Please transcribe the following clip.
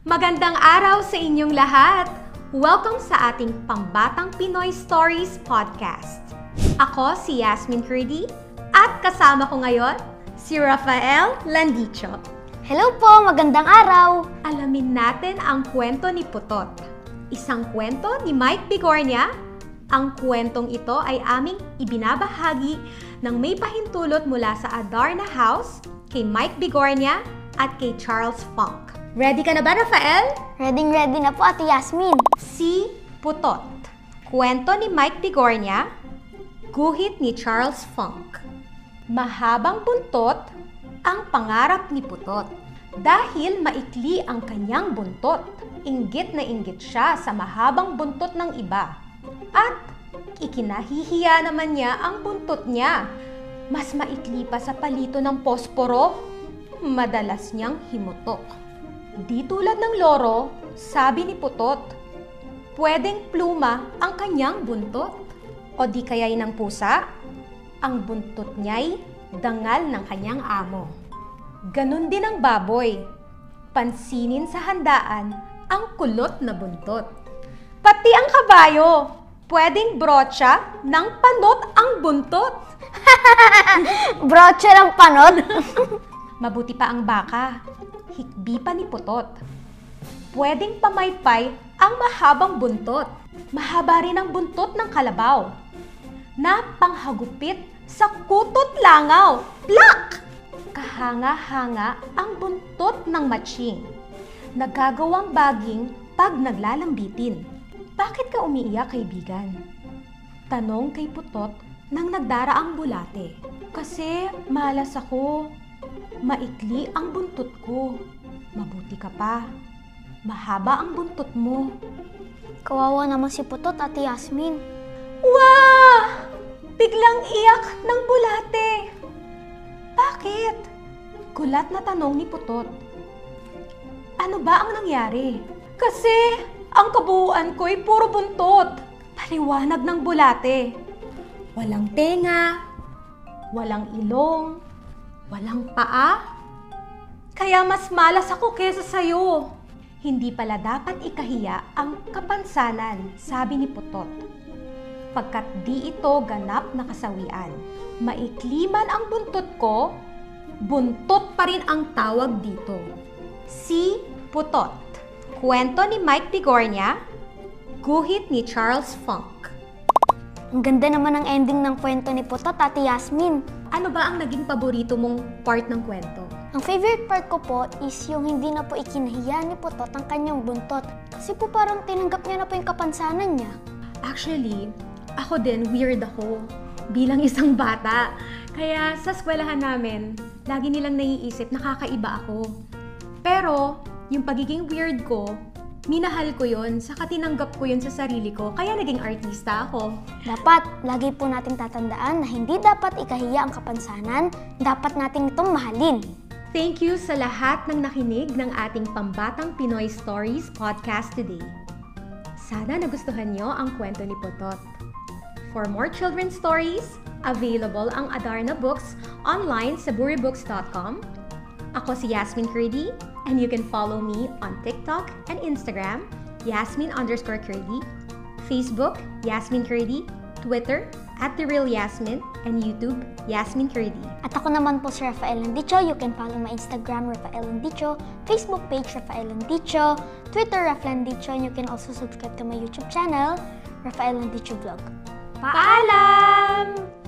Magandang araw sa inyong lahat! Welcome sa ating Pambatang Pinoy Stories Podcast. Ako si Yasmin Curdy at kasama ko ngayon si Rafael Landicho. Hello po, magandang araw! Alamin natin ang kwento ni Putot. Isang kwento ni Mike Bigornia. Ang kwentong ito ay aming ibinabahagi ng may pahintulot mula sa Adarna House kay Mike Bigornia at kay Charles Funk. Ready ka na ba, Rafael? Ready ready na po, Ate Yasmin. Si Putot. Kwento ni Mike Bigornia. Guhit ni Charles Funk. Mahabang buntot ang pangarap ni Putot. Dahil maikli ang kanyang buntot, inggit na inggit siya sa mahabang buntot ng iba. At ikinahihiya naman niya ang buntot niya. Mas maikli pa sa palito ng posporo, madalas niyang himutok. Di tulad ng loro, sabi ni Putot, pwedeng pluma ang kanyang buntot. O di kaya'y ng pusa, ang buntot niya'y dangal ng kanyang amo. Ganon din ang baboy. Pansinin sa handaan ang kulot na buntot. Pati ang kabayo, pwedeng brotsa ng panot ang buntot. Broche ng panod. Mabuti pa ang baka, hikbi pa ni putot. Pwedeng pamaypay ang mahabang buntot. Mahaba rin ang buntot ng kalabaw. Na panghagupit sa kutot langaw. Plak! Kahanga-hanga ang buntot ng matching. Nagagawang baging pag naglalambitin. Bakit ka umiiyak, kaibigan? Tanong kay Putot nang nagdaraang bulate. Kasi malas ako. Maikli ang buntot ko. Mabuti ka pa. Mahaba ang buntot mo. Kawawa naman si Putot, Ate Yasmin. Wah! Biglang iyak ng bulate. Bakit? Gulat na tanong ni Putot. Ano ba ang nangyari? Kasi ang kabuuan ko'y puro buntot. Paliwanag ng bulate. Walang tenga, walang ilong, walang paa. Kaya mas malas ako kesa sa'yo. Hindi pala dapat ikahiya ang kapansanan, sabi ni Putot. Pagkat di ito ganap na kasawian. Maikli man ang buntot ko, buntot pa rin ang tawag dito. Si Putot. Kwento ni Mike Bigornia, guhit ni Charles Funk. Ang ganda naman ang ending ng kwento ni Putot, Ate Yasmin. Ano ba ang naging paborito mong part ng kwento? Ang favorite part ko po is yung hindi na po ikinahiya ni Putot ang kanyang buntot. Kasi po parang tinanggap niya na po yung kapansanan niya. Actually, ako din, weird ako bilang isang bata. Kaya sa eskwelahan namin, lagi nilang naiisip, nakakaiba ako. Pero, yung pagiging weird ko, minahal ko yon saka tinanggap ko yun sa sarili ko, kaya naging artista ako. Dapat, lagi po nating tatandaan na hindi dapat ikahiya ang kapansanan, dapat nating itong mahalin. Thank you sa lahat ng nakinig ng ating Pambatang Pinoy Stories podcast today. Sana nagustuhan nyo ang kwento ni Potot. For more children's stories, available ang Adarna Books online sa buribooks.com. Ako si Yasmin Curdy, and you can follow me on TikTok and Instagram, Yasmin underscore Curdy, Facebook, Yasmin Curdy, Twitter, at The Real Yasmin, and YouTube, Yasmin Curdy. At ako naman po si Rafael Landicho. You can follow my Instagram, Rafael Landicho, Facebook page, Rafael Landicho, Twitter, Raf Landicho, and you can also subscribe to my YouTube channel, Rafael Landicho Vlog. Paalam!